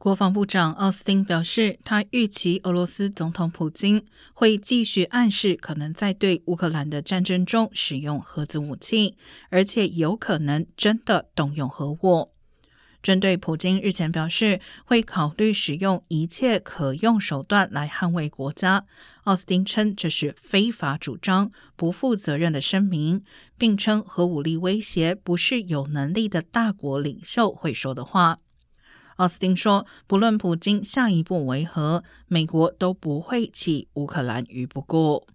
国防部长奥斯汀表示，他预期俄罗斯总统普京会继续暗示可能在对乌克兰的战争中使用核子武器，而且有可能真的动用核武。针对普京日前表示会考虑使用一切可用手段来捍卫国家，奥斯汀称这是非法主张、不负责任的声明，并称核武力威胁不是有能力的大国领袖会说的话。奥斯汀说：“不论普京下一步为何，美国都不会弃乌克兰于不顾。”